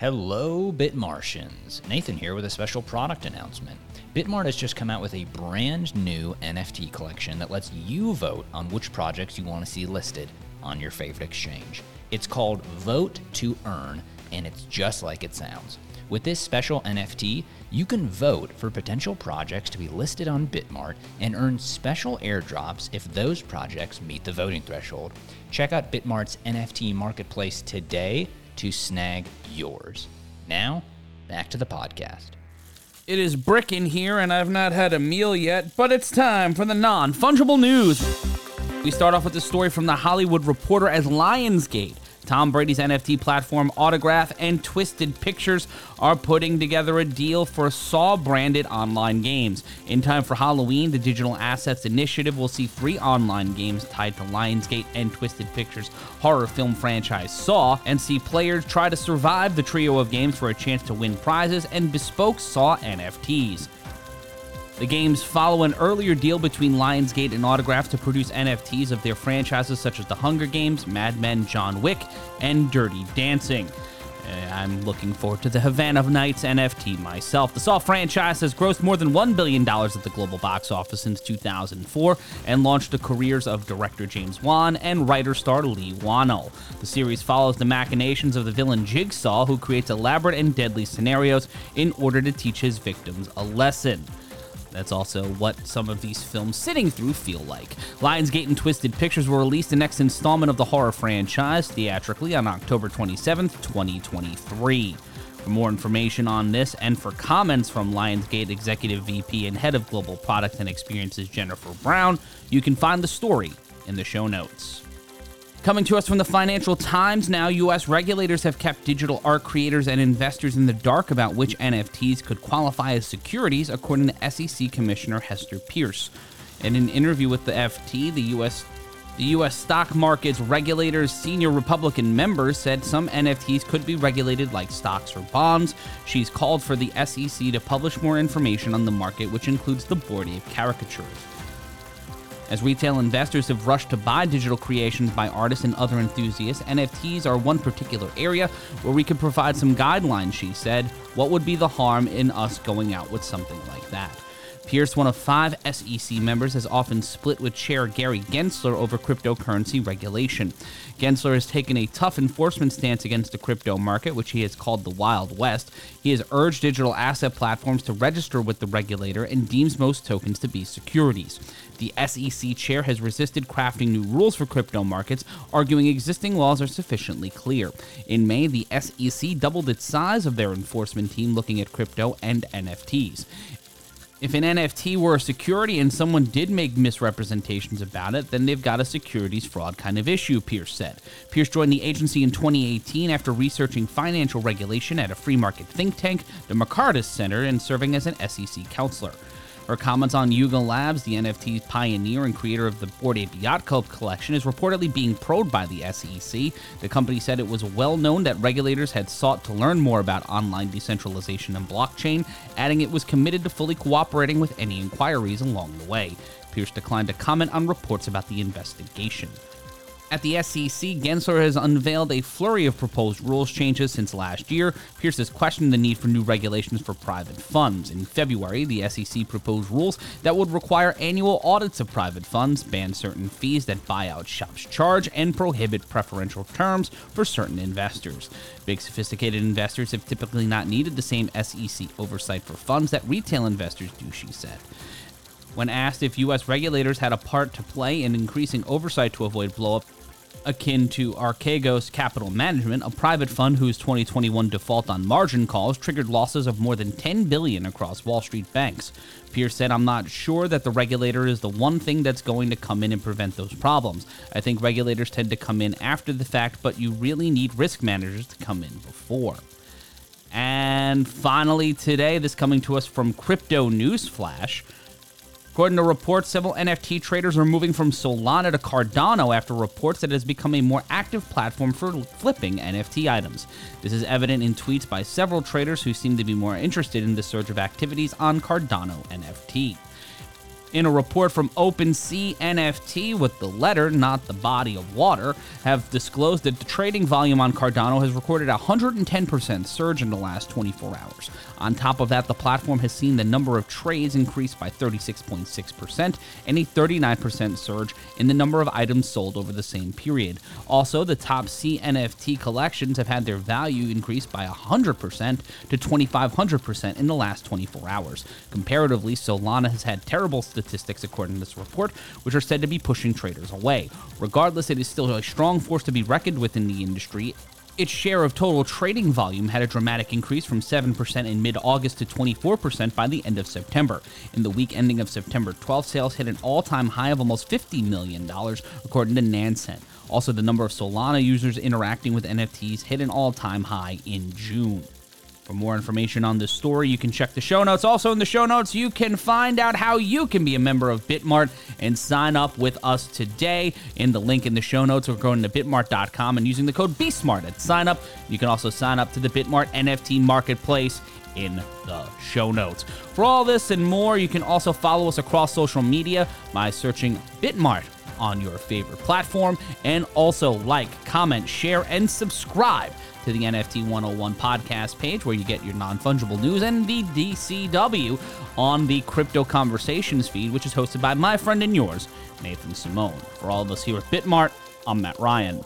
Hello, Bitmartians. Nathan here with a special product announcement. Bitmart has just come out with a brand new NFT collection that lets you vote on which projects you want to see listed on your favorite exchange. It's called Vote to Earn, and it's just like it sounds. With this special NFT, you can vote for potential projects to be listed on Bitmart and earn special airdrops if those projects meet the voting threshold. Check out Bitmart's NFT marketplace today to snag yours. Now, back to the podcast. It is Brick in here, and I've not had a meal yet, but it's time for the non fungible news. We start off with a story from The Hollywood Reporter as Lionsgate Tom Brady's NFT platform Autograph and Twisted Pictures are putting together a deal for Saw branded online games. In time for Halloween, the Digital Assets Initiative will see three online games tied to Lionsgate and Twisted Pictures horror film franchise Saw and see players try to survive the trio of games for a chance to win prizes and bespoke Saw NFTs. The games follow an earlier deal between Lionsgate and Autograph to produce NFTs of their franchises such as The Hunger Games, Mad Men, John Wick, and Dirty Dancing. Uh, I'm looking forward to the Havana Nights NFT myself. The Saw franchise has grossed more than $1 billion at the global box office since 2004 and launched the careers of director James Wan and writer star Leigh Whannell. The series follows the machinations of the villain Jigsaw, who creates elaborate and deadly scenarios in order to teach his victims a lesson. That's also what some of these films sitting through feel like. Lionsgate and Twisted Pictures will release the next installment of the horror franchise theatrically on October 27th, 2023. For more information on this and for comments from Lionsgate Executive VP and Head of Global Product and Experiences Jennifer Brown, you can find the story in the show notes. Coming to us from the Financial Times now, U.S. regulators have kept digital art creators and investors in the dark about which NFTs could qualify as securities, according to SEC Commissioner Hester Peirce. In an interview with the FT, the U.S. The U.S. stock market's regulators' senior Republican members said some NFTs could be regulated like stocks or bonds. She's called for the SEC to publish more information on the market, which includes the Bored Ape caricatures. As retail investors have rushed to buy digital creations by artists and other enthusiasts, NFTs are one particular area where we could provide some guidelines, she said. What would be the harm in us going out with something like that? Peirce, one of five SEC members, has often split with Chair Gary Gensler over cryptocurrency regulation. Gensler has taken a tough enforcement stance against the crypto market, which he has called the Wild West. He has urged digital asset platforms to register with the regulator and deems most tokens to be securities. The SEC chair has resisted crafting new rules for crypto markets, arguing existing laws are sufficiently clear. In May, the SEC doubled its size of their enforcement team looking at crypto and NFTs. If an NFT were a security and someone did make misrepresentations about it, then they've got a securities fraud kind of issue, Peirce said. Peirce joined the agency in 2018 after researching financial regulation at a free market think tank, the Mercatus Center, and serving as an SEC counselor. Her comments on Yuga Labs, the NFT pioneer and creator of the Bored Ape Yacht Club collection, is reportedly being probed by the SEC. The company said it was well known that regulators had sought to learn more about online decentralization and blockchain, adding it was committed to fully cooperating with any inquiries along the way. Peirce declined to comment on reports about the investigation. At the SEC, Gensler has unveiled a flurry of proposed rules changes since last year. Peirce has questioned the need for new regulations for private funds. In February, the SEC proposed rules that would require annual audits of private funds, ban certain fees that buyout shops charge, and prohibit preferential terms for certain investors. Big sophisticated investors have typically not needed the same SEC oversight for funds that retail investors do, she said. When asked if U.S. regulators had a part to play in increasing oversight to avoid blowup akin to Archegos Capital Management, a private fund whose 2021 default on margin calls triggered losses of more than 10 billion across Wall Street banks. Peirce said, "I'm not sure that the regulator is the one thing that's going to come in and prevent those problems. I think regulators tend to come in after the fact, but you really need risk managers to come in before." And finally, today, this coming to us from Crypto News Flash. According to reports, several NFT traders are moving from Solana to Cardano after reports that it has become a more active platform for flipping NFT items. This is evident in tweets by several traders who seem to be more interested in the surge of activities on Cardano NFT. In a report from OpenCNFT with the letter, not the body of water, have disclosed that the trading volume on Cardano has recorded a 110% surge in the last 24 hours. On top of that, the platform has seen the number of trades increase by 36.6% and a 39% surge in the number of items sold over the same period. Also, the top C NFT collections have had their value increase by 100% to 2500% in the last 24 hours. Comparatively, Solana has had terrible statistics according to this report, which are said to be pushing traders away. Regardless, it is still a strong force to be reckoned with in the industry its share of total trading volume had a dramatic increase from 7% in mid August to 24% by the end of September. In the week ending of September 12, sales hit an all time high of almost $50 million, according to Nansen. Also, the number of Solana users interacting with NFTs hit an all time high in June. For more information on this story, you can check the show notes. Also, in the show notes, you can find out how you can be a member of Bitmart and sign up with us today. In the link in the show notes, we're going to bitmart.com and using the code BSMART at sign up. You can also sign up to the Bitmart NFT Marketplace in the show notes. For all this and more, you can also follow us across social media by searching Bitmart on your favorite platform and also like, comment, share, and subscribe to the NFT 101 podcast page where you get your non fungible news and the DCW on the Crypto Conversations feed, which is hosted by my friend and yours, Nathan Simone. For all of us here at Bitmart, I'm Matt Ryan.